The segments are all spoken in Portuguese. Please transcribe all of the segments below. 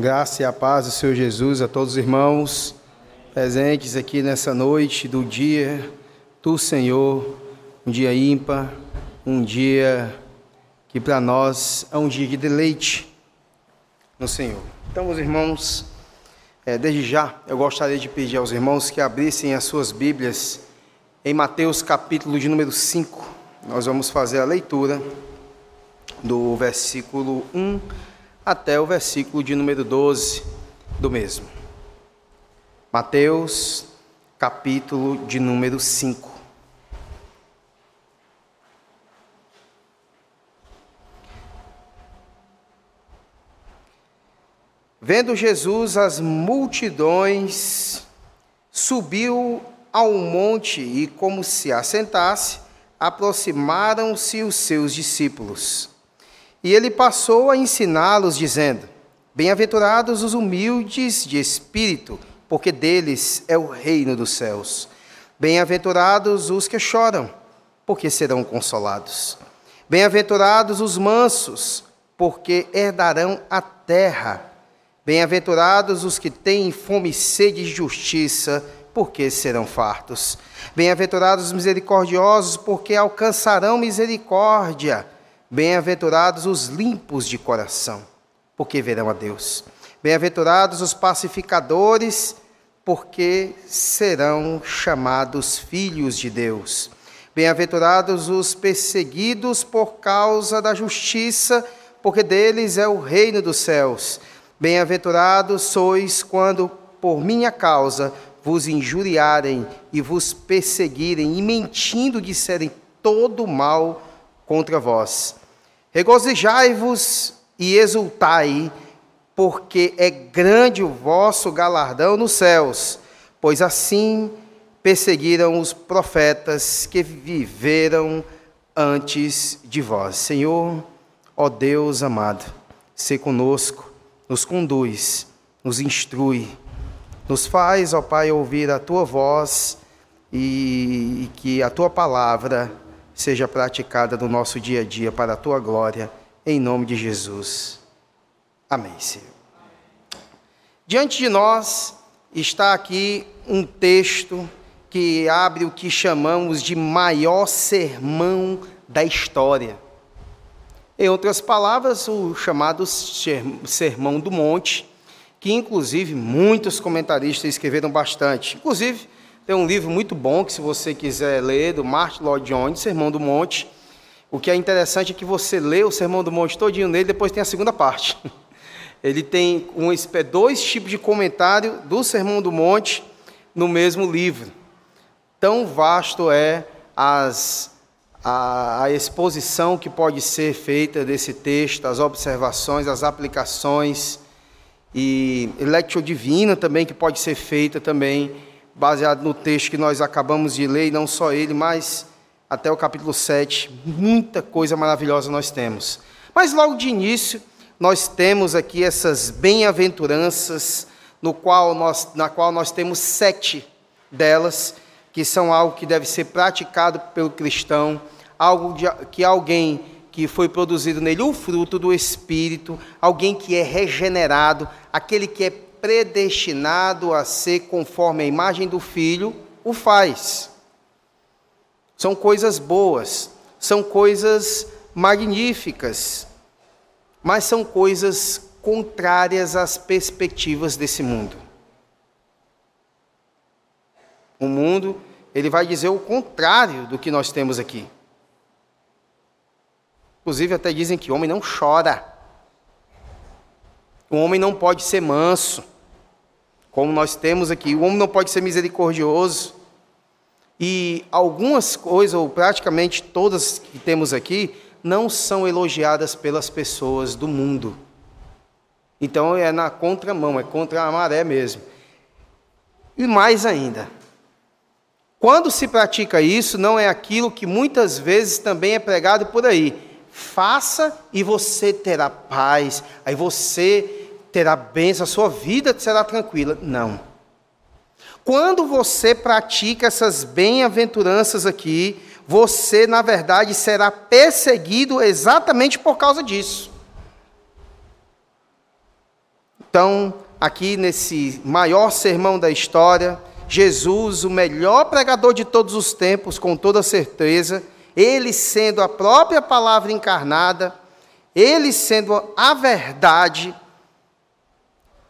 Graça e a paz do Senhor Jesus a todos os irmãos presentes aqui nessa noite do dia do Senhor, um dia ímpar, um dia que para nós é um dia de deleite no Senhor. Então, meus irmãos, é, desde já eu gostaria de pedir aos irmãos que abrissem as suas Bíblias em Mateus capítulo de número 5. Nós vamos fazer a leitura do versículo 1 até o versículo de número 12 do mesmo. Mateus, capítulo de número 5. Vendo Jesus as multidões, subiu ao monte e, como se assentasse, aproximaram-se os seus discípulos. E ele passou a ensiná-los, dizendo: Bem-aventurados os humildes de espírito, porque deles é o reino dos céus. Bem-aventurados os que choram, porque serão consolados. Bem-aventurados os mansos, porque herdarão a terra. Bem-aventurados os que têm fome e sede de justiça, porque serão fartos. Bem-aventurados os misericordiosos, porque alcançarão misericórdia. Bem-aventurados os limpos de coração, porque verão a Deus. Bem-aventurados os pacificadores, porque serão chamados filhos de Deus. Bem-aventurados os perseguidos por causa da justiça, porque deles é o reino dos céus. Bem-aventurados sois quando, por minha causa, vos injuriarem e vos perseguirem, e mentindo disserem todo mal contra vós. Regozijai-vos e exultai, porque é grande o vosso galardão nos céus, pois assim perseguiram os profetas que viveram antes de vós. Senhor, ó Deus amado, se conosco, nos conduz, nos instrui, nos faz, ó Pai, ouvir a tua voz e que a tua palavra seja praticada no nosso dia a dia para a tua glória, em nome de Jesus. Amém, Senhor. Diante de nós está aqui um texto que abre o que chamamos de maior sermão da história. Em outras palavras, o chamado Sermão do Monte, que inclusive muitos comentaristas escreveram bastante. Inclusive, tem um livro muito bom que, se você quiser ler, do Martin Lloyd Jones, Sermão do Monte. O que é interessante é que você lê o Sermão do Monte todinho nele, depois tem a segunda parte. Ele tem um, dois tipos de comentário do Sermão do Monte no mesmo livro. Tão vasto é as, a, a exposição que pode ser feita desse texto, as observações, as aplicações e lectio divina também que pode ser feita também baseado no texto que nós acabamos de ler, e não só ele, mas até o capítulo 7, muita coisa maravilhosa nós temos. Mas logo de início, nós temos aqui essas bem-aventuranças, no qual nós, na qual nós temos sete delas, que são algo que deve ser praticado pelo cristão, algo de, que alguém que foi produzido nele o fruto do Espírito, alguém que é regenerado, aquele que é predestinado a ser conforme a imagem do filho, o faz. São coisas boas, são coisas magníficas, mas são coisas contrárias às perspectivas desse mundo. O mundo, ele vai dizer o contrário do que nós temos aqui. Inclusive, até dizem que o homem não chora. O homem não pode ser manso, como nós temos aqui. O homem não pode ser misericordioso. E algumas coisas, ou praticamente todas que temos aqui, não são elogiadas pelas pessoas do mundo. Então é na contramão, é contra a maré mesmo. E mais ainda, quando se pratica isso, não é aquilo que muitas vezes também é pregado por aí. Faça e você terá paz, aí você terá bênção, a sua vida será tranquila. Não. Quando você pratica essas bem-aventuranças aqui, você, na verdade, será perseguido exatamente por causa disso. Então, aqui nesse maior sermão da história, Jesus, o melhor pregador de todos os tempos, com toda certeza, ele sendo a própria palavra encarnada, ele sendo a verdade,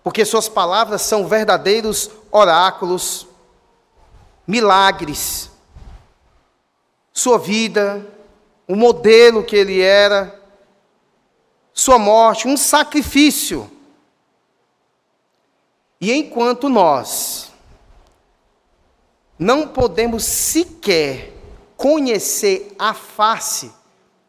porque suas palavras são verdadeiros oráculos, milagres, sua vida, o modelo que ele era, sua morte, um sacrifício. E enquanto nós não podemos sequer conhecer a face,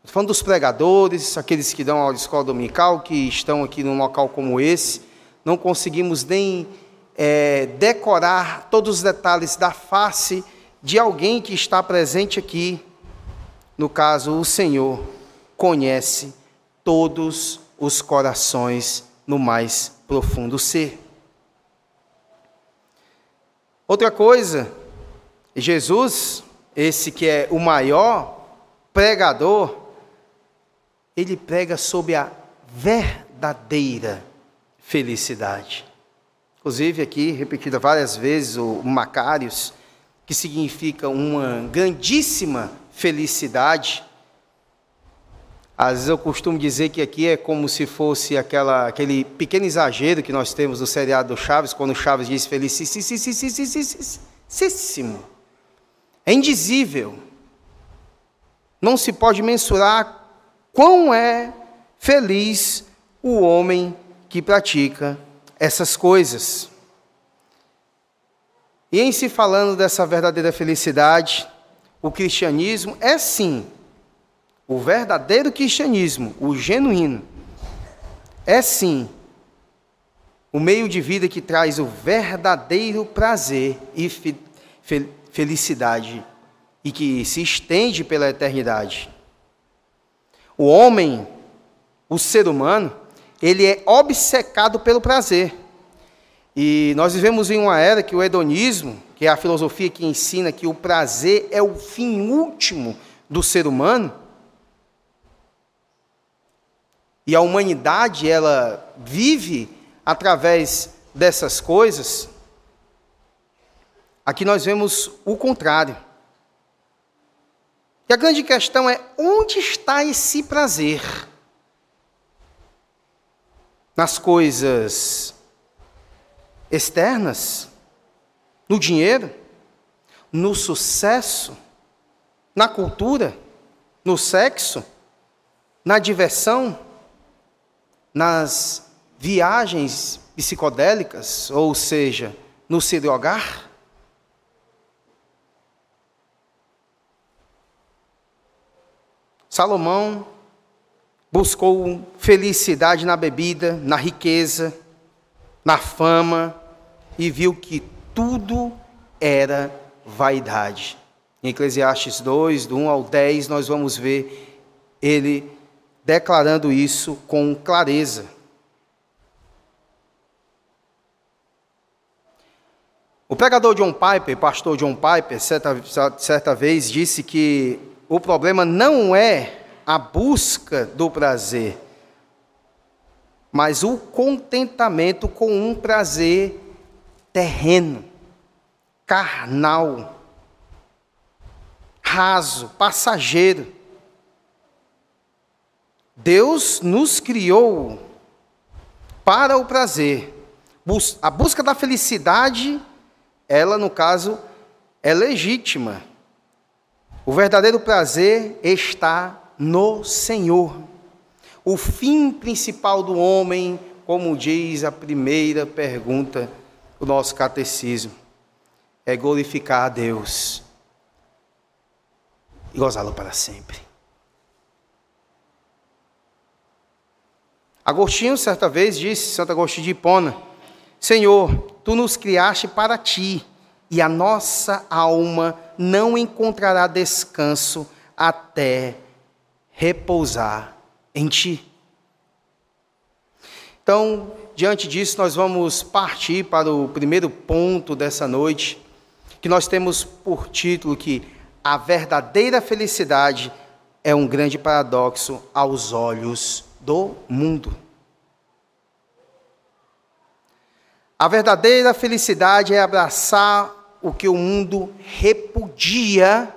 falando dos pregadores, aqueles que dão aula de escola dominical, que estão aqui num local como esse, não conseguimos nem é, decorar todos os detalhes da face de alguém que está presente aqui. No caso, o Senhor conhece todos os corações no mais profundo ser. Outra coisa, Jesus, esse que é o maior pregador, ele prega sobre a verdadeira felicidade. Inclusive, aqui, repetida várias vezes, o Macários, que significa uma grandíssima felicidade. Às vezes eu costumo dizer que aqui é como se fosse aquela, aquele pequeno exagero que nós temos no seriado do Chaves, quando o Chaves diz felicíssimo. É indizível. Não se pode mensurar quão é feliz o homem que pratica essas coisas. E em se falando dessa verdadeira felicidade, o cristianismo é sim o verdadeiro cristianismo, o genuíno, é sim o meio de vida que traz o verdadeiro prazer e felicidade e que se estende pela eternidade. O homem, o ser humano, ele é obcecado pelo prazer. E nós vivemos em uma era que o hedonismo, que é a filosofia que ensina que o prazer é o fim último do ser humano, e a humanidade ela vive através dessas coisas, aqui nós vemos o contrário. E a grande questão é onde está esse prazer? Nas coisas externas, no dinheiro, no sucesso, na cultura, no sexo, na diversão, nas viagens psicodélicas, ou seja, no se drogar? Salomão buscou felicidade na bebida, na riqueza, na fama, e viu que tudo era vaidade. Em Eclesiastes 2, do 1 ao 10, nós vamos ver ele declarando isso com clareza. O pregador John Piper, pastor John Piper, certa, certa vez disse que o problema não é a busca do prazer, mas o contentamento com um prazer terreno, carnal, raso, passageiro. Deus nos criou para o prazer. A busca da felicidade, ela, no caso, é legítima. O verdadeiro prazer está no Senhor. O fim principal do homem, como diz a primeira pergunta do nosso catecismo, é glorificar a Deus e gozá-lo para sempre. Agostinho, certa vez, disse, Santo Agostinho de Hipona: Senhor, tu nos criaste para ti, e a nossa alma não encontrará descanso até repousar em Ti. Então, diante disso, nós vamos partir para o primeiro ponto dessa noite, que nós temos por título que a verdadeira felicidade é um grande paradoxo aos olhos do mundo. A verdadeira felicidade é abraçar o que o mundo repudia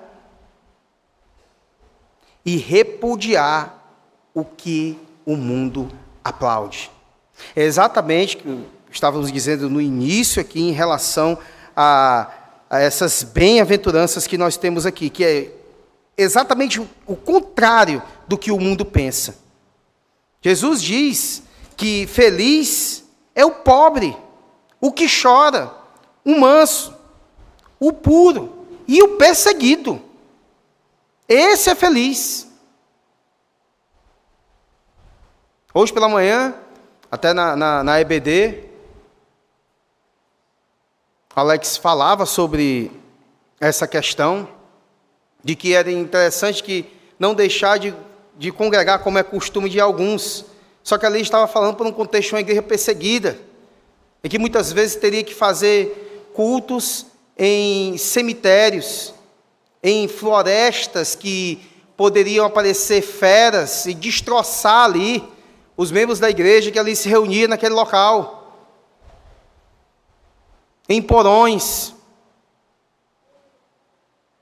e repudiar o que o mundo aplaude. É exatamente o que estávamos dizendo no início aqui em relação a, a essas bem-aventuranças que nós temos aqui, que é exatamente o, o contrário do que o mundo pensa. Jesus diz que feliz é o pobre, o que chora, o manso, o puro e o perseguido. Esse é feliz. Hoje pela manhã, até na, na, na EBD, Alex falava sobre essa questão de que era interessante que não deixar de, de congregar como é costume de alguns. Só que ali estava falando por um contexto de uma igreja perseguida, em que muitas vezes teria que fazer cultos em cemitérios, em florestas que poderiam aparecer feras e destroçar ali os membros da igreja que ali se reuniam naquele local. Em porões.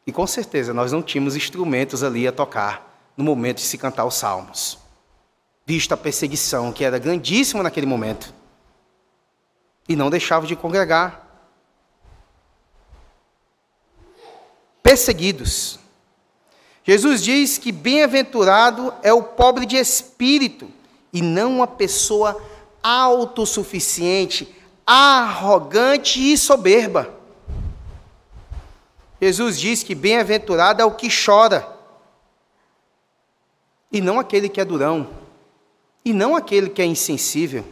E com certeza nós não tínhamos instrumentos ali a tocar no momento de se cantar os salmos. Visto a perseguição que era grandíssima naquele momento. E não deixava de congregar. Perseguidos. Jesus diz que bem-aventurado é o pobre de espírito e não uma pessoa autossuficiente, arrogante e soberba. Jesus diz que bem-aventurado é o que chora, e não aquele que é durão, e não aquele que é insensível.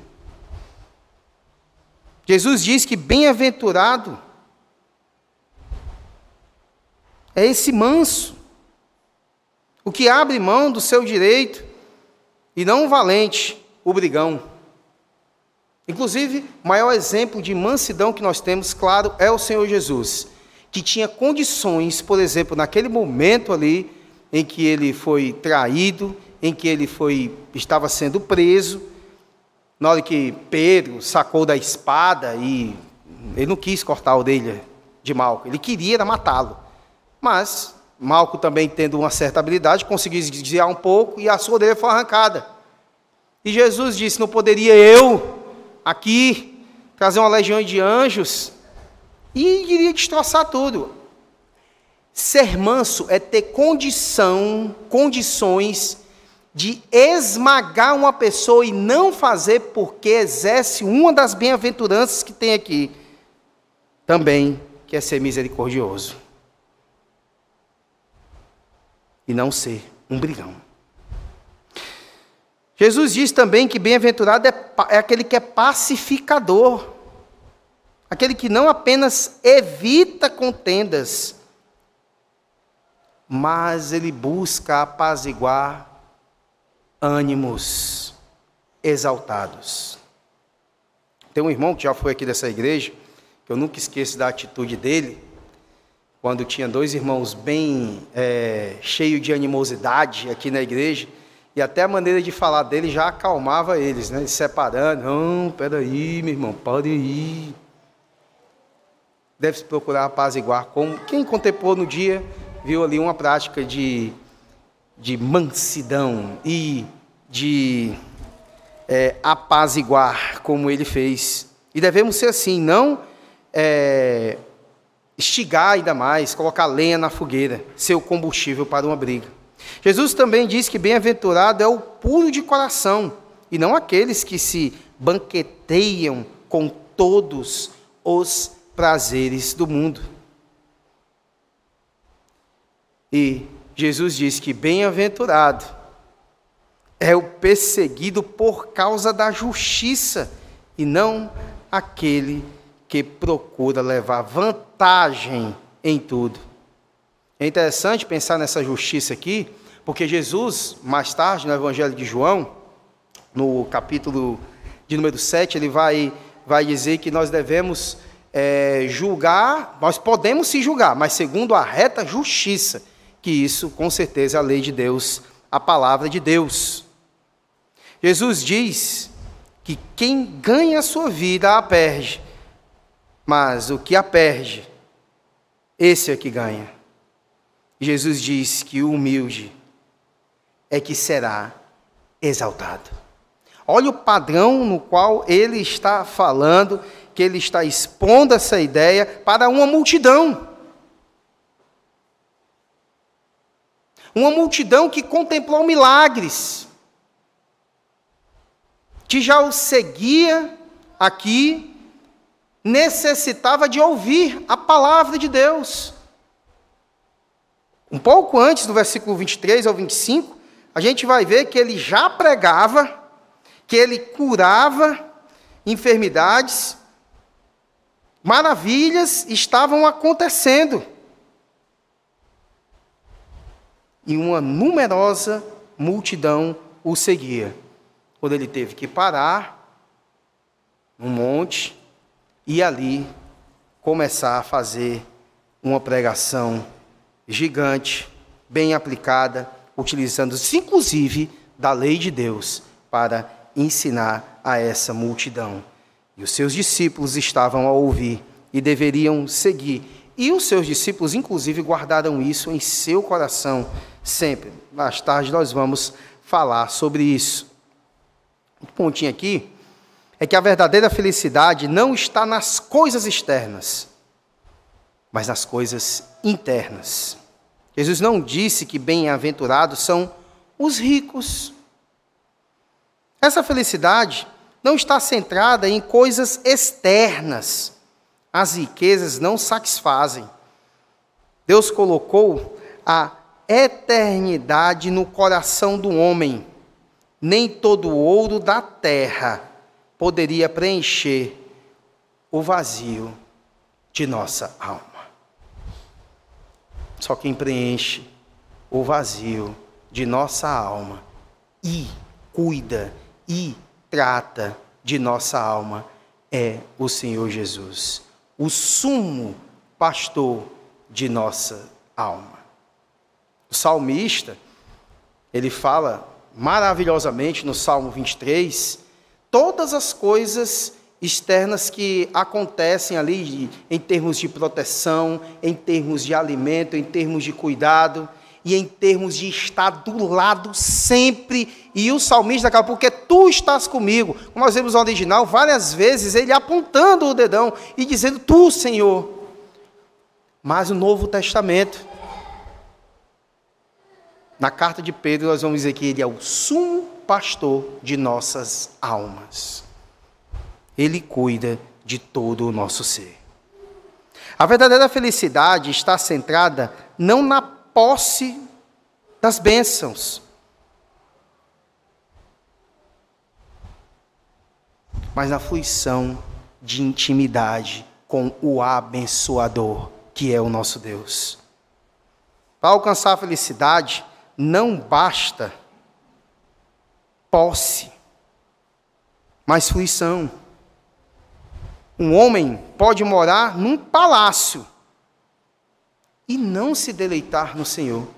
Jesus diz que bem-aventurado é esse manso, o que abre mão do seu direito, e não o valente, o brigão. Inclusive, o maior exemplo de mansidão que nós temos, claro, é o Senhor Jesus, que tinha condições, por exemplo, naquele momento ali em que ele foi traído, em que ele foi estava sendo preso, na hora que Pedro sacou da espada e ele não quis cortar a orelha de Malco, ele queria matá-lo. Mas Malco também tendo uma certa habilidade, conseguiu desviar um pouco e a sua orelha foi arrancada. E Jesus disse: Não poderia eu aqui trazer uma legião de anjos e iria destroçar tudo. Ser manso é ter condição, condições de esmagar uma pessoa e não fazer porque exerce uma das bem-aventuranças que tem aqui, também, que é ser misericordioso e não ser um brigão. Jesus diz também que bem-aventurado é, é aquele que é pacificador, aquele que não apenas evita contendas, mas ele busca apaziguar ânimos exaltados. Tem um irmão que já foi aqui dessa igreja, que eu nunca esqueço da atitude dele quando tinha dois irmãos bem é, cheios de animosidade aqui na igreja, e até a maneira de falar dele já acalmava eles, né? separando. Não, peraí, meu irmão, pode ir. Deve-se procurar apaziguar. Como quem contemplou no dia, viu ali uma prática de, de mansidão e de é, apaziguar, como ele fez. E devemos ser assim, não é, estigar ainda mais, colocar lenha na fogueira, ser o combustível para uma briga. Jesus também diz que bem-aventurado é o puro de coração, e não aqueles que se banqueteiam com todos os prazeres do mundo. E Jesus diz que bem-aventurado é o perseguido por causa da justiça, e não aquele que procura levar vantagem em tudo. É interessante pensar nessa justiça aqui, porque Jesus, mais tarde, no Evangelho de João, no capítulo de número 7, ele vai, vai dizer que nós devemos é, julgar, nós podemos se julgar, mas segundo a reta justiça, que isso, com certeza, é a lei de Deus, a palavra de Deus. Jesus diz que quem ganha a sua vida a perde, mas o que a perde, esse é que ganha. Jesus diz que o humilde é que será exaltado. Olha o padrão no qual ele está falando, que ele está expondo essa ideia para uma multidão. Uma multidão que contemplou milagres, que já o seguia aqui, necessitava de ouvir a palavra de Deus. Um pouco antes do versículo 23 ao 25, a gente vai ver que ele já pregava, que ele curava enfermidades, maravilhas estavam acontecendo. E uma numerosa multidão o seguia. Quando ele teve que parar num monte e ali começar a fazer uma pregação gigante, bem aplicada, utilizando-se inclusive da lei de Deus para ensinar a essa multidão. E os seus discípulos estavam a ouvir e deveriam seguir. E os seus discípulos, inclusive, guardaram isso em seu coração sempre. Mais tarde nós vamos falar sobre isso. Um pontinho aqui é que a verdadeira felicidade não está nas coisas externas, mas nas coisas internas. Jesus não disse que bem-aventurados são os ricos. Essa felicidade não está centrada em coisas externas. As riquezas não satisfazem. Deus colocou a eternidade no coração do homem. Nem todo o ouro da terra poderia preencher o vazio de nossa alma. Só quem preenche o vazio de nossa alma e cuida e trata de nossa alma é o Senhor Jesus, o sumo pastor de nossa alma. O salmista, ele fala maravilhosamente no Salmo 23, todas as coisas externas que acontecem ali em termos de proteção, em termos de alimento, em termos de cuidado e em termos de estar do lado sempre. E o salmista acaba, porque tu estás comigo. Como nós vemos no original, várias vezes ele apontando o dedão e dizendo, tu, Senhor. Mas o Novo Testamento, na carta de Pedro, nós vamos dizer que ele é o sumo pastor de nossas almas. Ele cuida de todo o nosso ser. A verdadeira felicidade está centrada não na posse das bênçãos, mas na fruição de intimidade com o abençoador, que é o nosso Deus. Para alcançar a felicidade, não basta posse, mas fruição. Um homem pode morar num palácio e não se deleitar no Senhor.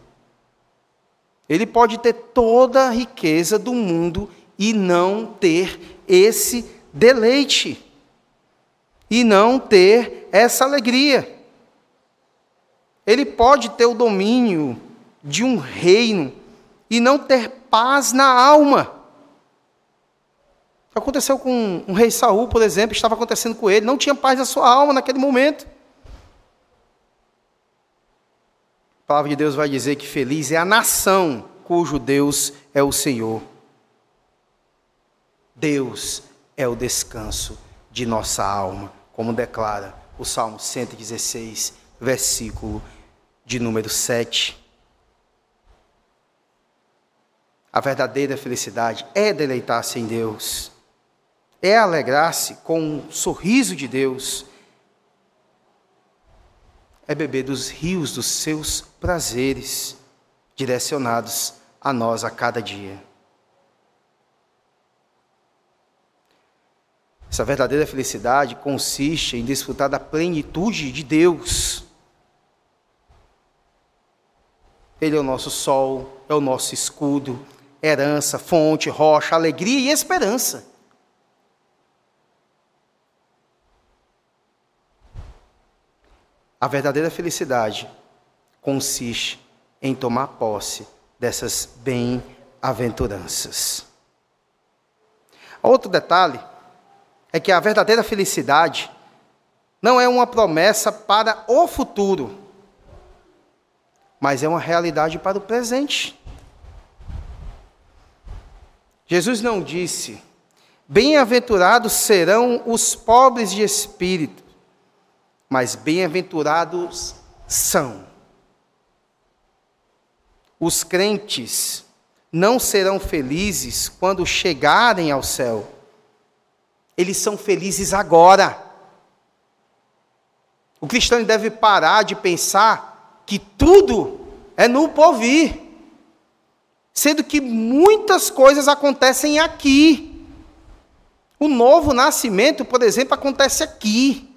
Ele pode ter toda a riqueza do mundo e não ter esse deleite, e não ter essa alegria. Ele pode ter o domínio de um reino e não ter paz na alma. Aconteceu com um rei Saul, por exemplo, estava acontecendo com ele, não tinha paz na sua alma naquele momento. A palavra de Deus vai dizer que feliz é a nação cujo Deus é o Senhor. Deus é o descanso de nossa alma, como declara o Salmo 116, versículo de número 7. A verdadeira felicidade é deleitar-se em Deus é alegrar-se com o sorriso de Deus, é beber dos rios dos seus prazeres, direcionados a nós a cada dia. Essa verdadeira felicidade consiste em desfrutar da plenitude de Deus. Ele é o nosso sol, é o nosso escudo, herança, fonte, rocha, alegria e esperança. A verdadeira felicidade consiste em tomar posse dessas bem-aventuranças. Outro detalhe é que a verdadeira felicidade não é uma promessa para o futuro, mas é uma realidade para o presente. Jesus não disse: Bem-aventurados serão os pobres de espírito, mas bem-aventurados são. Os crentes não serão felizes quando chegarem ao céu. Eles são felizes agora. O cristão deve parar de pensar que tudo é no porvir, sendo que muitas coisas acontecem aqui. O novo nascimento, por exemplo, acontece aqui.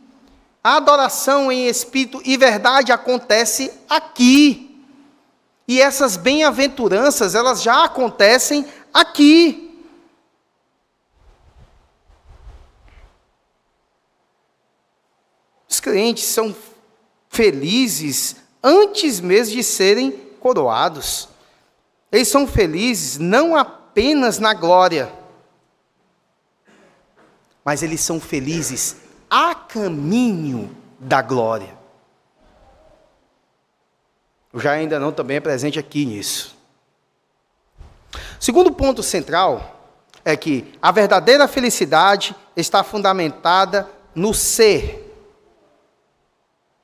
A adoração em espírito e verdade acontece aqui. E essas bem-aventuranças, elas já acontecem aqui. Os crentes são felizes antes mesmo de serem coroados. Eles são felizes não apenas na glória, mas eles são felizes a caminho da glória. Já ainda não também é presente aqui nisso. Segundo ponto central é que a verdadeira felicidade está fundamentada no ser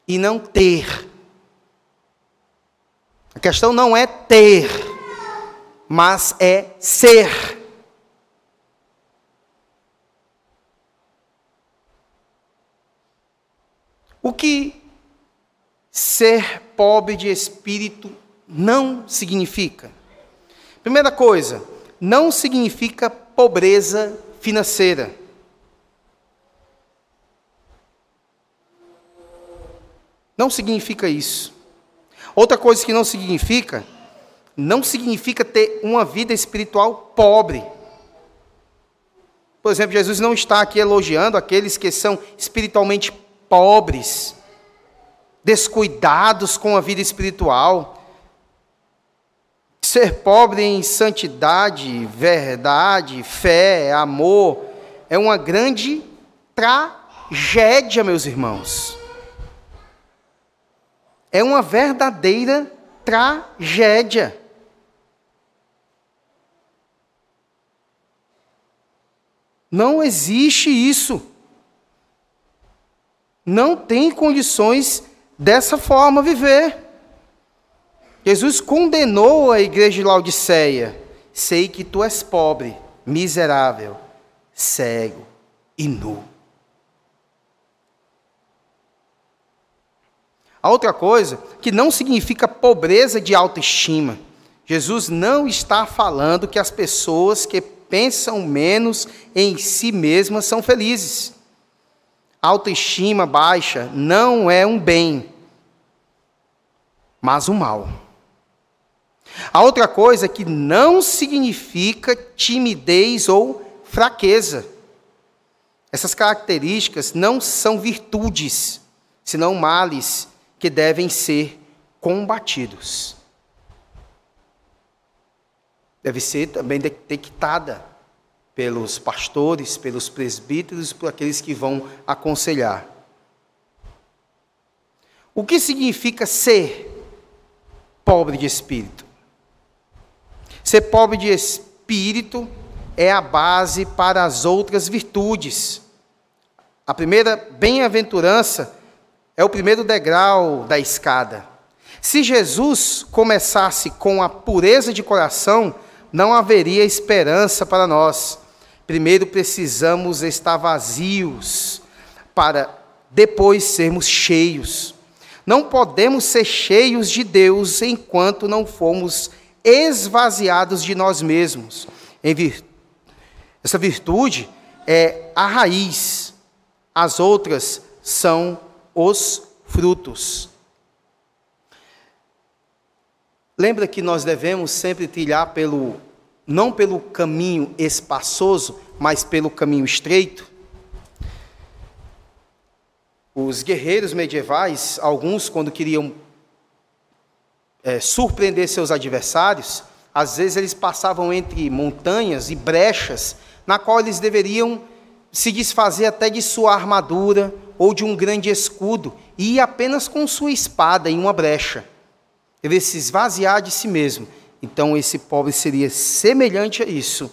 e não ter. A questão não é ter, mas é ser. O que ser pobre de espírito não significa? Primeira coisa, não significa pobreza financeira. Não significa isso. Outra coisa que não significa, não significa ter uma vida espiritual pobre. Por exemplo, Jesus não está aqui elogiando aqueles que são espiritualmente pobres, descuidados com a vida espiritual. Ser pobre em santidade, verdade, fé, amor, é uma grande tragédia, meus irmãos é uma verdadeira tragédia. Não existe isso. Não tem condições dessa forma viver. Jesus condenou a igreja de Laodiceia. Sei que tu és pobre, miserável, cego e nu. A outra coisa, que não significa pobreza de autoestima. Jesus não está falando que as pessoas que pensam menos em si mesmas são felizes. Autoestima baixa não é um bem, mas um mal. A outra coisa que não significa timidez ou fraqueza. Essas características não são virtudes, senão males que devem ser combatidos. Deve ser também detectada pelos pastores, pelos presbíteros, por aqueles que vão aconselhar. O que significa ser pobre de espírito? Ser pobre de espírito é a base para as outras virtudes. A primeira bem-aventurança é o primeiro degrau da escada. Se Jesus começasse com a pureza de coração, não haveria esperança para nós. Primeiro precisamos estar vazios para depois sermos cheios. Não podemos ser cheios de Deus enquanto não formos esvaziados de nós mesmos. Essa virtude é a raiz, as outras são os frutos. Lembra que nós devemos sempre trilhar pelo não pelo caminho espaçoso, mas pelo caminho estreito? Os guerreiros medievais, alguns, quando queriam é, surpreender seus adversários, às vezes eles passavam entre montanhas e brechas, na qual eles deveriam se desfazer até de sua armadura ou de um grande escudo, e ir apenas com sua espada em uma brecha. Ele se esvaziar de si mesmo. Então esse pobre seria semelhante a isso.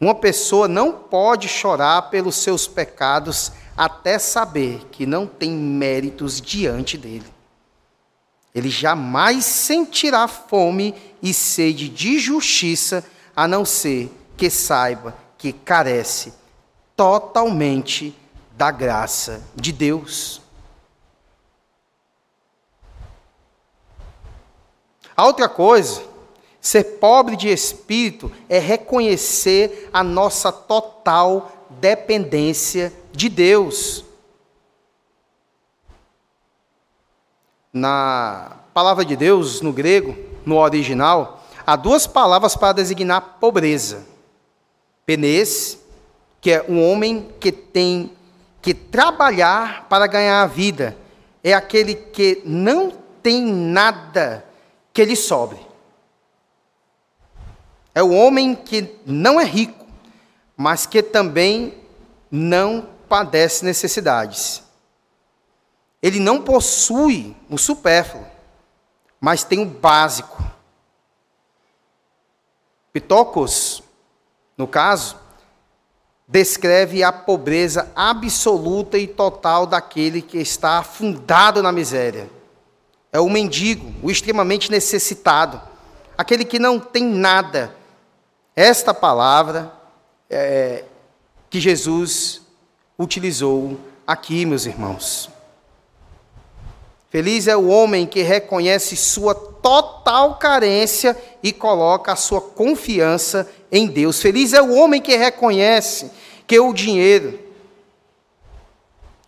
Uma pessoa não pode chorar pelos seus pecados até saber que não tem méritos diante dele. Ele jamais sentirá fome e sede de justiça, a não ser que saiba que carece totalmente da graça de Deus. A outra coisa, ser pobre de espírito é reconhecer a nossa total dependência de Deus. Na palavra de Deus, no grego, no original, há duas palavras para designar pobreza. Penês, que é um homem que tem que trabalhar para ganhar a vida. É aquele que não tem nada que lhe sobre. É o homem que não é rico, mas que também não padece necessidades. Ele não possui o supérfluo, mas tem o básico. Pitocos, no caso, descreve a pobreza absoluta e total daquele que está afundado na miséria. É o mendigo, o extremamente necessitado, aquele que não tem nada. Esta palavra é, que Jesus utilizou aqui, meus irmãos. Feliz é o homem que reconhece sua total carência e coloca a sua confiança em Deus. Feliz é o homem que reconhece que o dinheiro,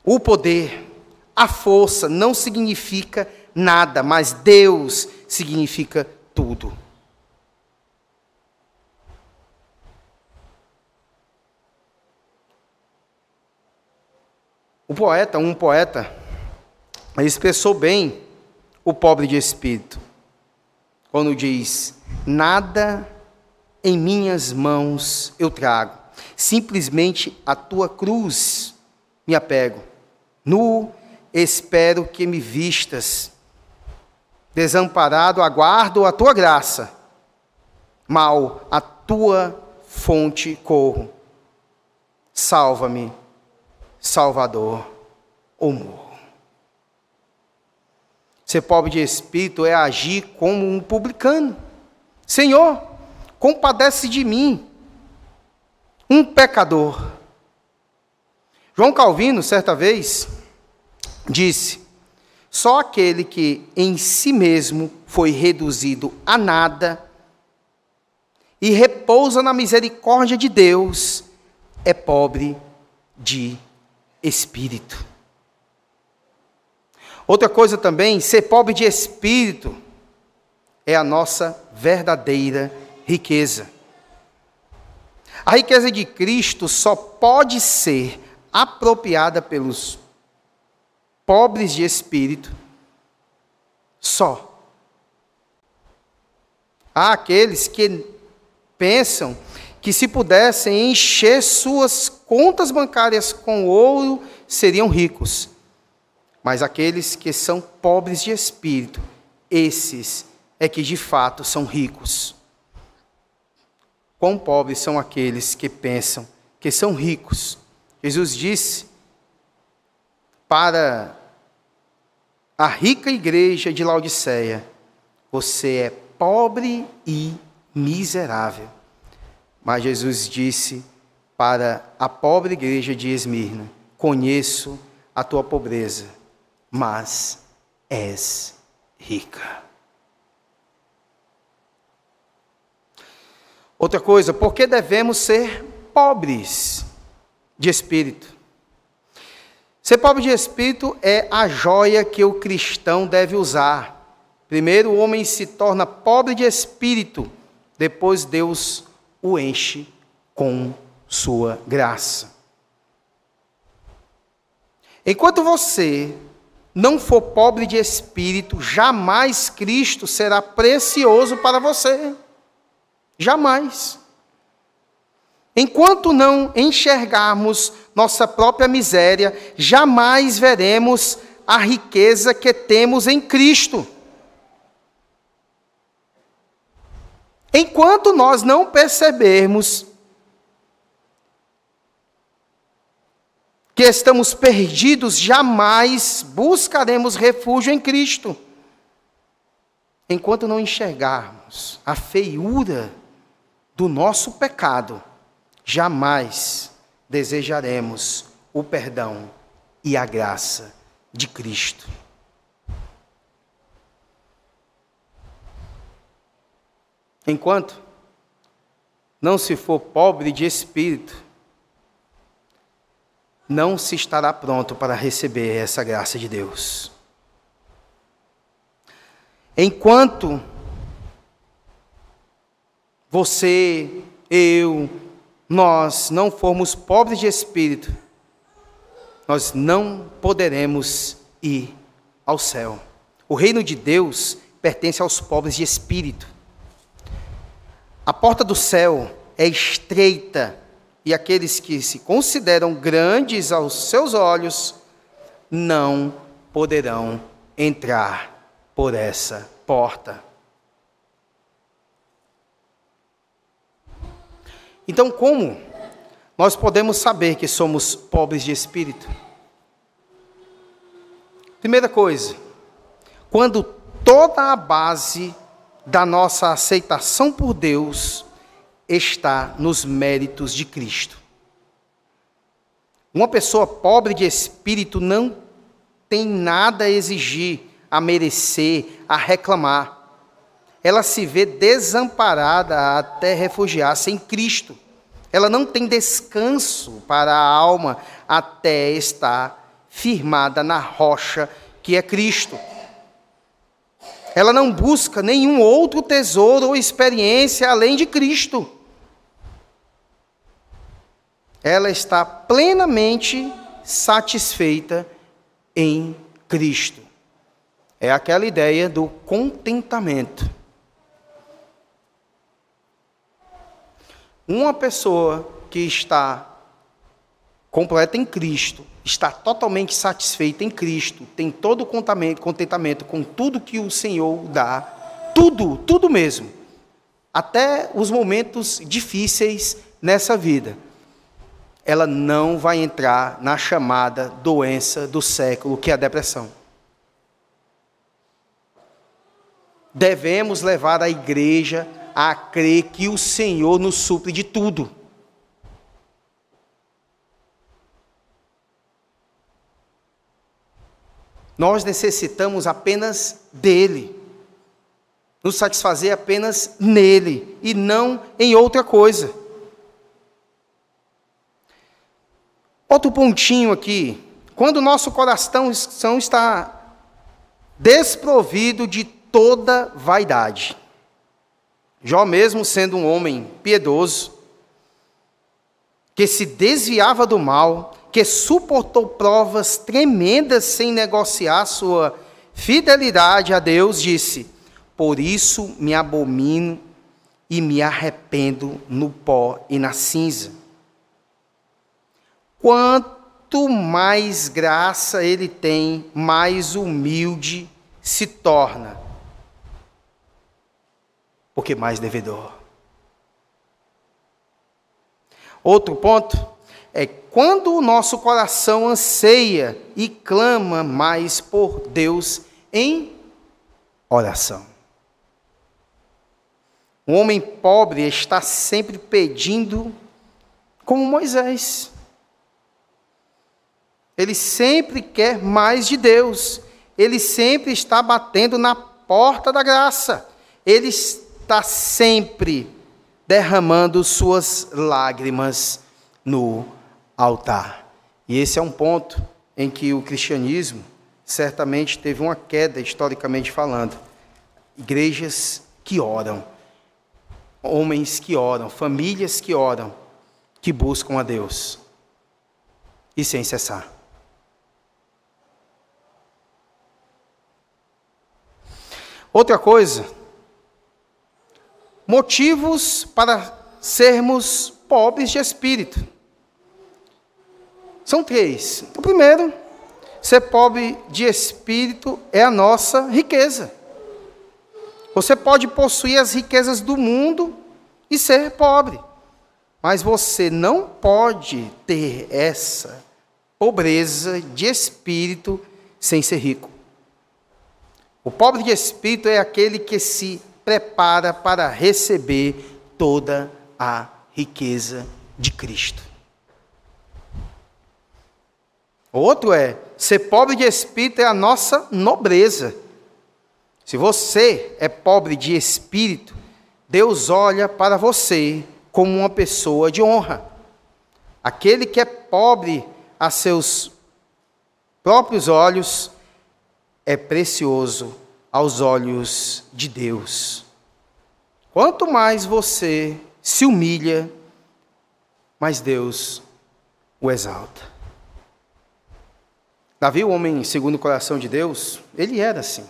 o poder, a força não significa nada, mas Deus significa tudo. O poeta, um poeta, expressou bem o pobre de espírito, quando diz: Nada em minhas mãos eu trago, simplesmente a tua cruz me apego. Nu espero que me vistas, desamparado aguardo a tua graça, mal a tua fonte corro. Salva-me Salvador ou morro. Ser pobre de espírito é agir como um publicano. Senhor, compadece de mim, um pecador. João Calvino, certa vez, disse: só aquele que em si mesmo foi reduzido a nada e repousa na misericórdia de Deus é pobre de espírito. Outra coisa também, ser pobre de espírito é a nossa verdadeira riqueza. A riqueza de Cristo só pode ser apropriada pelos pobres de espírito só. Há aqueles que pensam que se pudessem encher suas contas bancárias com ouro, seriam ricos. Mas aqueles que são pobres de espírito, esses é que de fato são ricos. Quão pobres são aqueles que pensam que são ricos? Jesus disse para a rica igreja de Laodiceia: Você é pobre e miserável. Mas Jesus disse para a pobre igreja de Esmirna: Conheço a tua pobreza, mas és rica. Outra coisa, por que devemos ser pobres de espírito? Ser pobre de espírito é a joia que o cristão deve usar. Primeiro, o homem se torna pobre de espírito, depois, Deus o enche com sua graça. Enquanto você não for pobre de espírito, jamais Cristo será precioso para você. Jamais. Enquanto não enxergarmos nossa própria miséria, jamais veremos a riqueza que temos em Cristo. Enquanto nós não percebermos que estamos perdidos, jamais buscaremos refúgio em Cristo. Enquanto não enxergarmos a feiura do nosso pecado, jamais desejaremos o perdão e a graça de Cristo. Enquanto não se for pobre de espírito, não se estará pronto para receber essa graça de Deus. Enquanto você, eu, nós não formos pobres de espírito, nós não poderemos ir ao céu. O reino de Deus pertence aos pobres de espírito. A porta do céu é estreita e aqueles que se consideram grandes aos seus olhos não poderão entrar por essa porta. Então, como nós podemos saber que somos pobres de espírito? Primeira coisa, quando toda a base da nossa aceitação por Deus está nos méritos de Cristo. Uma pessoa pobre de espírito não tem nada a exigir, a merecer, a reclamar ela se vê desamparada até refugiar-se em Cristo. Ela não tem descanso para a alma até estar firmada na rocha que é Cristo. Ela não busca nenhum outro tesouro ou experiência além de Cristo. Ela está plenamente satisfeita em Cristo. É aquela ideia do contentamento. Uma pessoa que está completa em Cristo, está totalmente satisfeita em Cristo, tem todo o contentamento com tudo que o Senhor dá, tudo, tudo mesmo, até os momentos difíceis nessa vida, ela não vai entrar na chamada doença do século, que é a depressão. Devemos levar a igreja a crer que o Senhor nos supre de tudo. Nós necessitamos apenas dele, nos satisfazer apenas nele e não em outra coisa. Outro pontinho aqui, quando o nosso coração está desprovido de toda vaidade. Jó, mesmo sendo um homem piedoso, que se desviava do mal, que suportou provas tremendas sem negociar sua fidelidade a Deus, disse: Por isso me abomino e me arrependo no pó e na cinza. Quanto mais graça ele tem, mais humilde se torna porque mais devedor. Outro ponto é quando o nosso coração anseia e clama mais por Deus em oração. Um homem pobre está sempre pedindo, como Moisés. Ele sempre quer mais de Deus. Ele sempre está batendo na porta da graça. Ele está sempre derramando suas lágrimas no altar. E esse é um ponto em que o cristianismo certamente teve uma queda, historicamente falando. Igrejas que oram, homens que oram, famílias que oram, que buscam a Deus e sem cessar. Outra coisa motivos para sermos pobres de espírito. São três. O primeiro, ser pobre de espírito é a nossa riqueza. Você pode possuir as riquezas do mundo e ser pobre, mas você não pode ter essa pobreza de espírito sem ser rico. O pobre de espírito é aquele que se prepara para receber toda a riqueza de Cristo. Outro é, ser pobre de espírito é a nossa nobreza. Se você é pobre de espírito, Deus olha para você como uma pessoa de honra. Aquele que é pobre a seus próprios olhos é precioso aos olhos de Deus. Quanto mais você se humilha, mais Deus o exalta. Davi, o homem segundo o coração de Deus, ele era assim.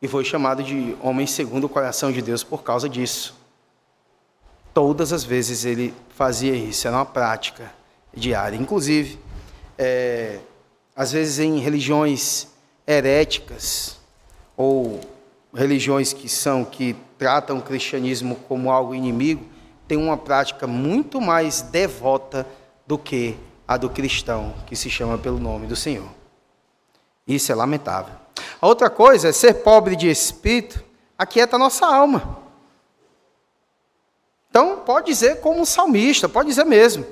E foi chamado de homem segundo o coração de Deus por causa disso. Todas as vezes ele fazia isso, era uma prática diária. Inclusive, é, às vezes em religiões heréticas, ou religiões que são, que tratam o cristianismo como algo inimigo, tem uma prática muito mais devota do que a do cristão que se chama pelo nome do Senhor. Isso é lamentável. A outra coisa é ser pobre de espírito, aquieta a nossa alma. Então, pode dizer como um salmista, pode dizer mesmo: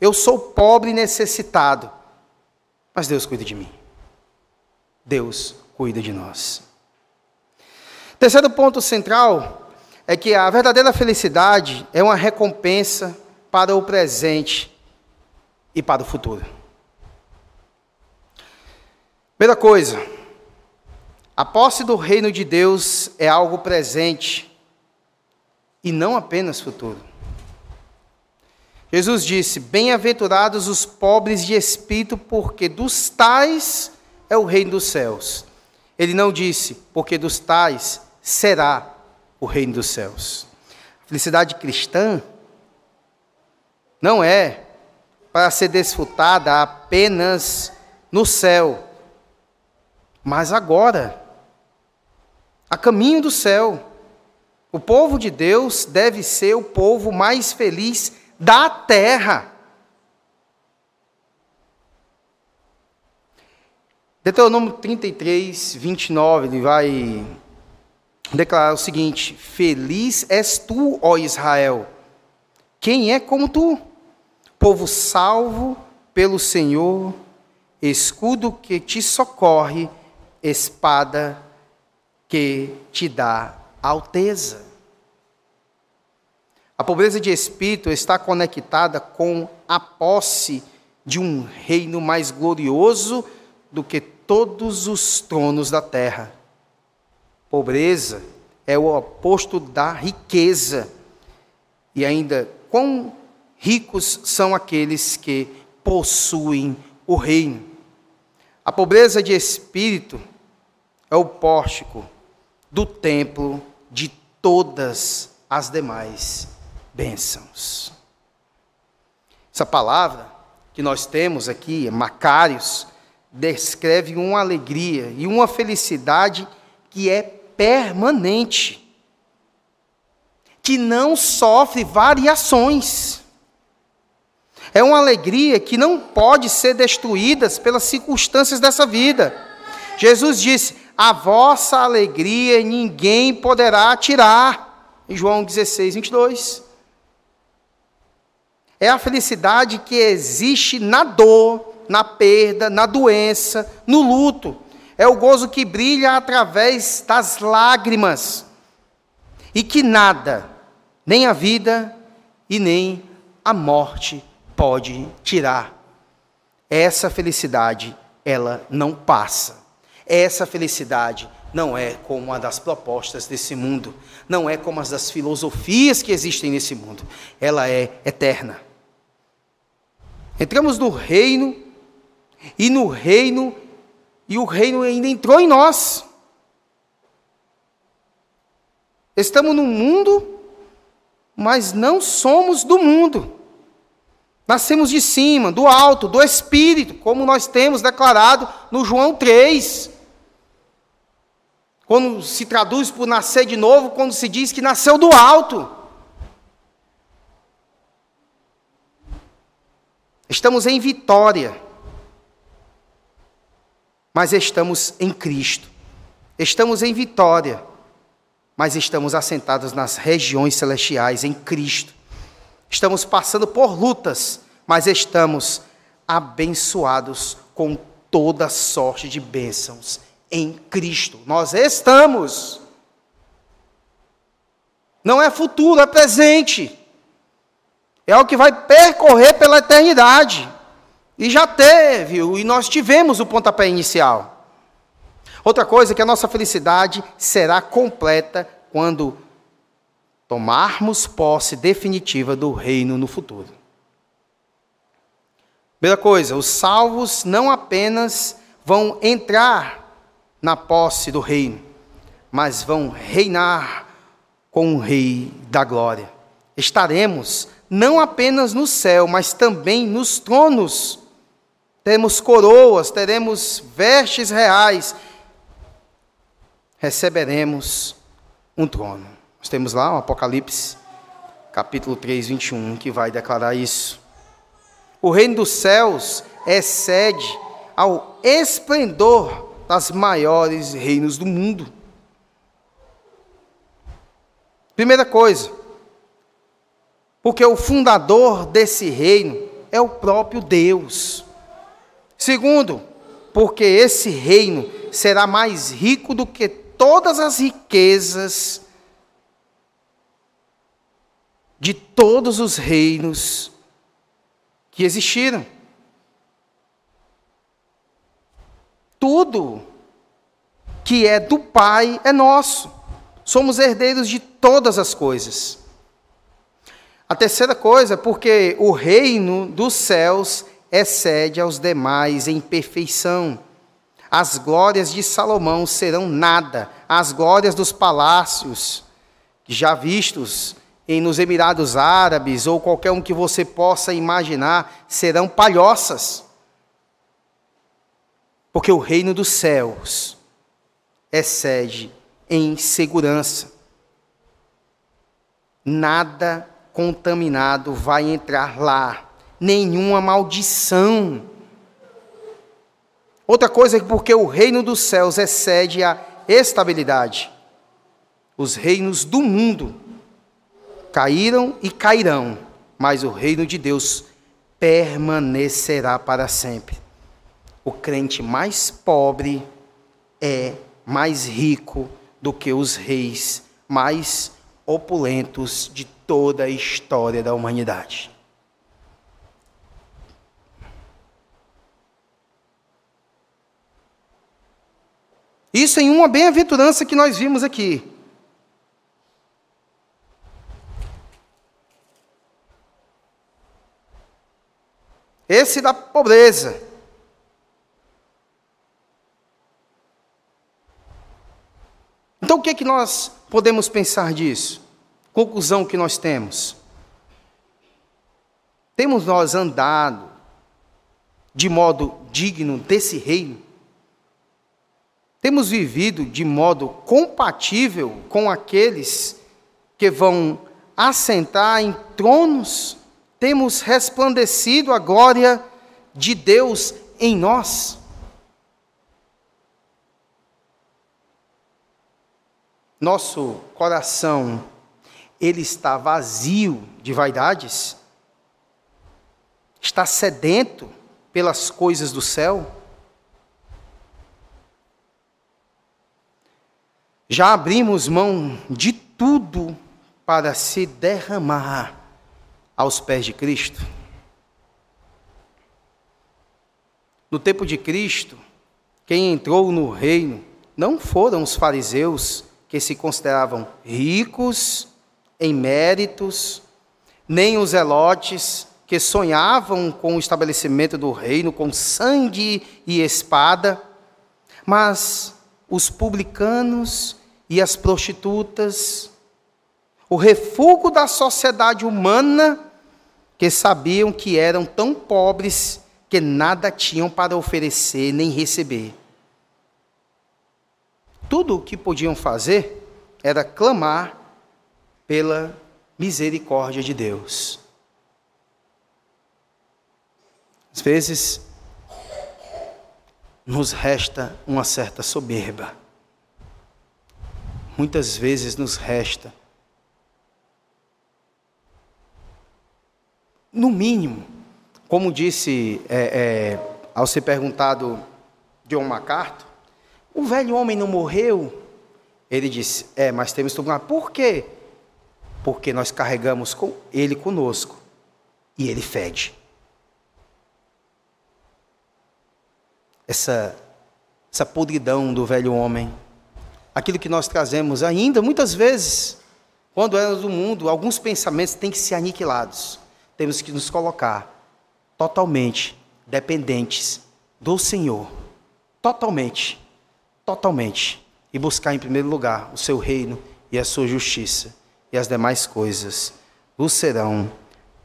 eu sou pobre e necessitado, mas Deus cuida de mim. Deus cuida de nós. Terceiro ponto central é que a verdadeira felicidade é uma recompensa para o presente e para o futuro. Primeira coisa, a posse do reino de Deus é algo presente e não apenas futuro. Jesus disse: Bem-aventurados os pobres de espírito, porque dos tais é o reino dos céus. Ele não disse, porque dos tais será o reino dos céus. Felicidade cristã não é para ser desfrutada apenas no céu, mas agora, a caminho do céu. O povo de Deus deve ser o povo mais feliz da terra. Deuteronômio 33, 29, ele vai declarar o seguinte: Feliz és tu, ó Israel, quem é como tu? povo salvo pelo Senhor, escudo que te socorre, espada que te dá alteza. A pobreza de espírito está conectada com a posse de um reino mais glorioso do que todos os tronos da terra. Pobreza é o oposto da riqueza. E ainda, quão Ricos são aqueles que possuem o reino. A pobreza de espírito é o pórtico do templo de todas as demais bênçãos. Essa palavra que nós temos aqui, Macários, descreve uma alegria e uma felicidade que é permanente, que não sofre variações. É uma alegria que não pode ser destruída pelas circunstâncias dessa vida. Jesus disse: A vossa alegria ninguém poderá tirar. Em João 16, 22. É a felicidade que existe na dor, na perda, na doença, no luto. É o gozo que brilha através das lágrimas. E que nada, nem a vida e nem a morte, pode tirar. Essa felicidade, ela não passa. Essa felicidade não é como a das propostas desse mundo, não é como as das filosofias que existem nesse mundo. Ela é eterna. Entramos no reino, e no reino, e o reino ainda entrou em nós. Estamos no mundo, mas não somos do mundo. Nascemos de cima, do alto, do Espírito, como nós temos declarado no João 3. Quando se traduz por nascer de novo, quando se diz que nasceu do alto. Estamos em vitória, mas estamos em Cristo. Estamos em vitória, mas estamos assentados nas regiões celestiais em Cristo. Estamos passando por lutas, mas estamos abençoados com toda sorte de bênçãos em Cristo. Nós estamos. Não é futuro, é presente. É o que vai percorrer pela eternidade. E já teve, e nós tivemos o pontapé inicial. Outra coisa é que a nossa felicidade será completa quando tomarmos posse definitiva do reino no futuro. Primeira coisa, os salvos não apenas vão entrar na posse do reino, mas vão reinar com o Rei da Glória. Estaremos não apenas no céu, mas também nos tronos. Teremos coroas, teremos vestes reais, receberemos um trono. Nós temos lá o Apocalipse, capítulo 3, 21, que vai declarar isso. O reino dos céus excede ao esplendor das maiores reinos do mundo. Primeira coisa, porque o fundador desse reino é o próprio Deus. Segundo, porque esse reino será mais rico do que todas as riquezas de todos os reinos que existiram. tudo que é do Pai é nosso. Somos herdeiros de todas as coisas. A terceira coisa, porque o reino dos céus excede aos demais em perfeição. As glórias de Salomão serão nada, as glórias dos palácios já vistos em nos Emirados Árabes ou qualquer um que você possa imaginar serão palhoças. Porque o reino dos céus excede em segurança. Nada contaminado vai entrar lá, nenhuma maldição. Outra coisa é porque o reino dos céus excede a estabilidade. Os reinos do mundo caíram e cairão, mas o reino de Deus permanecerá para sempre o crente mais pobre é mais rico do que os reis mais opulentos de toda a história da humanidade. Isso em uma bem-aventurança que nós vimos aqui. Esse da pobreza. Então, o que é que nós podemos pensar disso? Conclusão que nós temos. Temos nós andado de modo digno desse reino? Temos vivido de modo compatível com aqueles que vão assentar em tronos? Temos resplandecido a glória de Deus em nós? nosso coração ele está vazio de vaidades? Está sedento pelas coisas do céu? Já abrimos mão de tudo para se derramar aos pés de Cristo? No tempo de Cristo, quem entrou no reino não foram os fariseus, que se consideravam ricos em méritos, nem os elotes que sonhavam com o estabelecimento do reino com sangue e espada, mas os publicanos e as prostitutas o refúgio da sociedade humana que sabiam que eram tão pobres que nada tinham para oferecer nem receber. Tudo o que podiam fazer era clamar pela misericórdia de Deus. Às vezes, nos resta uma certa soberba. Muitas vezes nos resta, no mínimo, como disse é, é, ao ser perguntado John MacArthur, o velho homem não morreu? Ele disse: É, mas temos que. Por quê? Porque nós carregamos com ele conosco e ele fede. Essa, essa podridão do velho homem, aquilo que nós trazemos ainda, muitas vezes, quando éramos do mundo, alguns pensamentos têm que ser aniquilados. Temos que nos colocar totalmente dependentes do Senhor. Totalmente. Totalmente. E buscar em primeiro lugar o seu reino e a sua justiça. E as demais coisas vos serão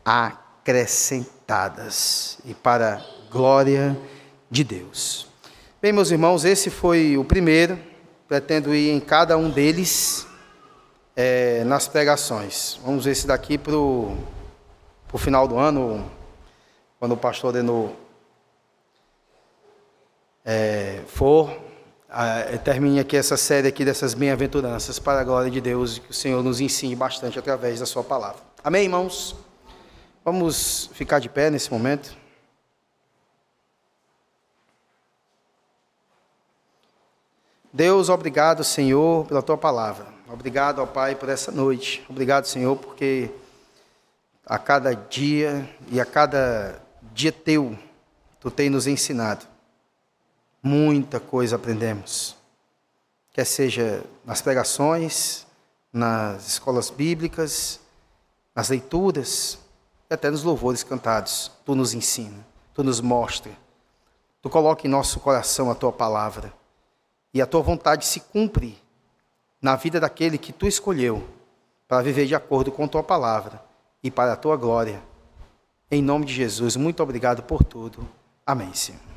acrescentadas. E para glória de Deus. Bem, meus irmãos, esse foi o primeiro. Pretendo ir em cada um deles é, nas pregações. Vamos ver se daqui para o final do ano, quando o pastor Denô é, for, termine aqui essa série aqui dessas bem-aventuranças para a glória de Deus e que o Senhor nos ensine bastante através da sua palavra. Amém, irmãos? Vamos ficar de pé nesse momento. Deus, obrigado, Senhor, pela tua palavra. Obrigado, ó Pai, por essa noite. Obrigado, Senhor, porque a cada dia e a cada dia teu, tu tem nos ensinado. Muita coisa aprendemos. Quer seja nas pregações, nas escolas bíblicas, nas leituras, e até nos louvores cantados. Tu nos ensina, tu nos mostra. Tu coloca em nosso coração a tua palavra e a tua vontade se cumpre na vida daquele que tu escolheu para viver de acordo com a tua palavra e para a tua glória. Em nome de Jesus, muito obrigado por tudo. Amém, Senhor.